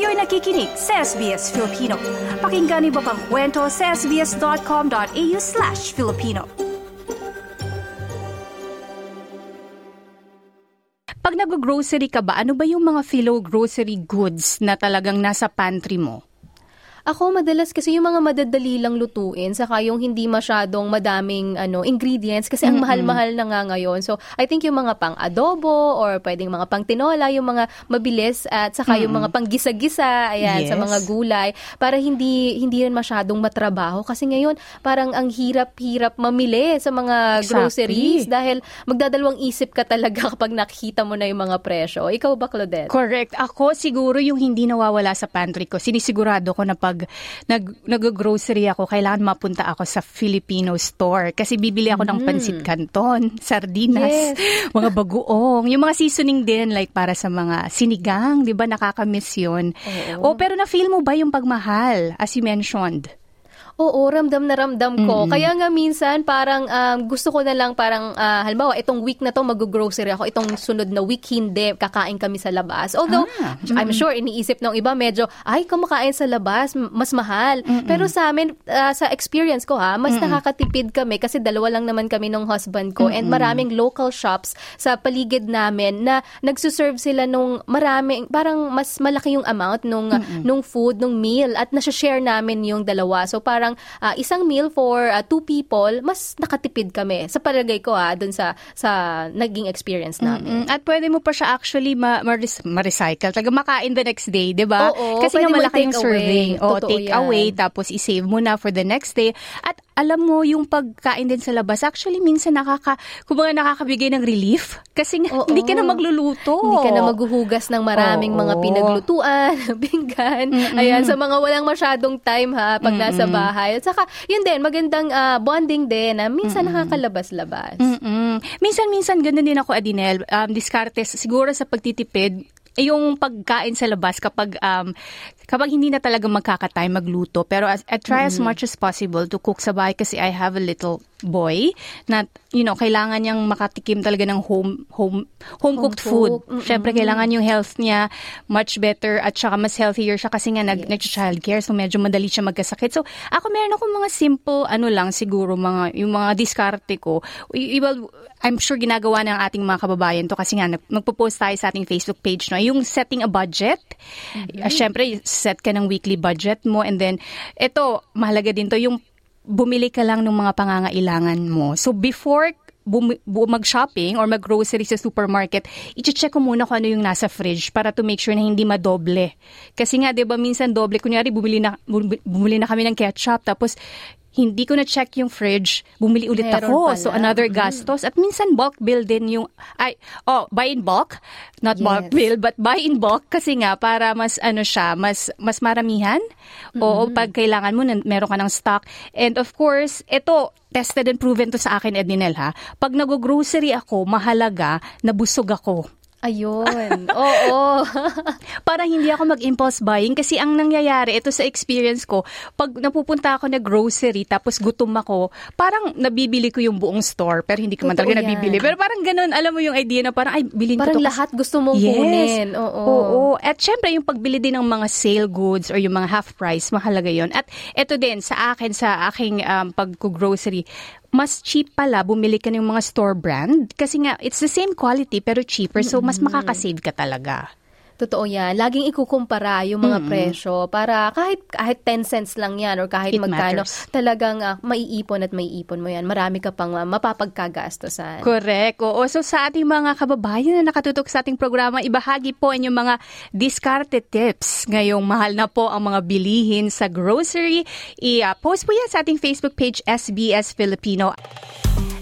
Kayo'y nakikinig sa SBS Filipino. Pakinggan niyo pa ang kwento sa sbs.com.au slash Filipino. Pag nag-grocery ka ba, ano ba yung mga philo grocery goods na talagang nasa pantry mo? Ako madalas kasi yung mga madadali lang lutuin saka yung hindi masyadong madaming ano ingredients kasi ang mahal-mahal na nga ngayon. So I think yung mga pang adobo or pwedeng mga pang tinola, yung mga mabilis at saka yung mga pang gisa-gisa ayan Yes. sa mga gulay para hindi hindi rin masyadong matrabaho kasi ngayon parang ang hirap-hirap mamili sa mga Exactly. groceries dahil magdadalawang isip ka talaga kapag nakita mo na yung mga presyo. Ikaw ba Claudette? Correct. Ako siguro yung hindi nawawala sa pantry ko. Sinisigurado ko na pag nag, nag-grocery ako, kailangan mapunta ako sa Filipino store. Kasi bibili ako ng pansit canton, sardinas, Yes. mga bagoong, yung mga seasoning din like para sa mga sinigang, di ba nakakamiss yun. Oh, pero na-feel mo ba yung pagmahal as you mentioned? Oo, ramdam na ramdam ko. Kaya nga minsan parang um, gusto ko na lang parang ah, halimbawa itong week na to mag-grocery ako, itong sunod na week hindi kakain kami sa labas. Although Ah, I'm sure iniisip ng iba medyo ay kumakain sa labas mas mahal. Pero sa amin ah, sa experience ko ha, mas nakakatipid kami kasi dalawa lang naman kami ng husband ko and maraming local shops sa paligid namin na nagsuserve sila nung maraming parang mas malaki yung amount nung nung food, nung meal at nasa-share namin yung dalawa. So parang ah, isang meal for ah, two people, mas nakatipid kami. Sa palagay ko ah, dun sa sa naging experience namin. Mm, at pwede mo pa siya actually ma- ma- ma-recycle. Taga makain the next day, di ba? Kasi nga malaki yung serving. O, take away, tapos i-save mo na for the next day. At alam mo, yung pagkain din sa labas, actually minsan nakaka, kumbaga nakakabigay ng relief. Kasi nga, Oo. hindi ka na magluluto. Hindi ka na maghuhugas ng maraming Oo. mga pinaglutuan, pinggan. Ayan, sa mga walang masyadong time ha, pag nasa bahay. At saka, yun din, magandang ah, bonding din na minsan nakakalabas-labas. Mm-mm. Minsan-minsan ganun din ako, Adinel. Um, discartes, siguro sa pagtitipid, yung pagkain sa labas kapag um, kapag hindi na talaga magkakatime magluto. Pero as, I try as much as possible to cook sa bahay kasi I have a little boy na, you know, kailangan niyang makatikim talaga ng home home home cooked food. Mm-mm. Syempre, kailangan yung health niya much better at saka mas healthier siya kasi nga nag, nag-childcare so medyo madali siya magkasakit. So, ako meron ako mga simple, ano lang siguro, mga, yung mga diskarte ko. Y- Well, I'm sure ginagawa ng ating mga kababayan to kasi nga nag- magpo-post tayo sa ating Facebook page no yung setting a budget Mm-hmm. Ah, syempre set ka ng weekly budget mo and then ito mahalaga din to yung bumili ka lang ng mga pangangailangan mo so before bum- bu- mag-shopping or mag-grocery sa supermarket, i-check ko muna kung ano yung nasa fridge para to make sure na hindi madoble. Kasi nga, di ba, minsan doble. Kunyari, bumili na, bum- bumili na kami ng ketchup, tapos hindi ko na-check yung fridge, bumili ulit Meron ako. pala. So, another gastos. At minsan, bulk bill din yung, ay, oh, buy in bulk, not bulk Yes. bill, but buy in bulk kasi nga, para mas, ano siya, mas, mas maramihan. O, pag kailangan mo, meron ka ng stock. And of course, ito, tested and proven to sa akin, Edninel, ha? Pag nag-grocery ako, mahalaga na busog ako. Ayun. Oo. para hindi ako mag-impulse buying kasi ang nangyayari, ito sa experience ko, pag napupunta ako na grocery tapos gutom ako, parang nabibili ko yung buong store pero hindi ko man talaga yan. nabibili. Pero parang ganun, alam mo yung idea na parang ay bilhin ko Parang to. lahat gusto mong Yes. kunin. Oo. Oo. At syempre, yung pagbili din ng mga sale goods or yung mga half price, mahalaga yon. At ito din, sa akin, sa aking um, pag-grocery, mas cheap pala bumili ka ng mga store brand. Kasi nga it's the same quality pero cheaper. So mas makakasave ka talaga. Totoo yan. Laging ikukumpara yung mga presyo para kahit kahit 10 cents lang yan or kahit It magkano, matters. talagang ah, maiipon at maiipon mo yan. Marami ka pang uh, mapapagkagastosan. Correct. Oo. So sa ating mga kababayan na nakatutok sa ating programa, ibahagi po ang inyong mga discarded tips. Ngayong mahal na po ang mga bilihin sa grocery. I-post po yan sa ating Facebook page SBS Filipino.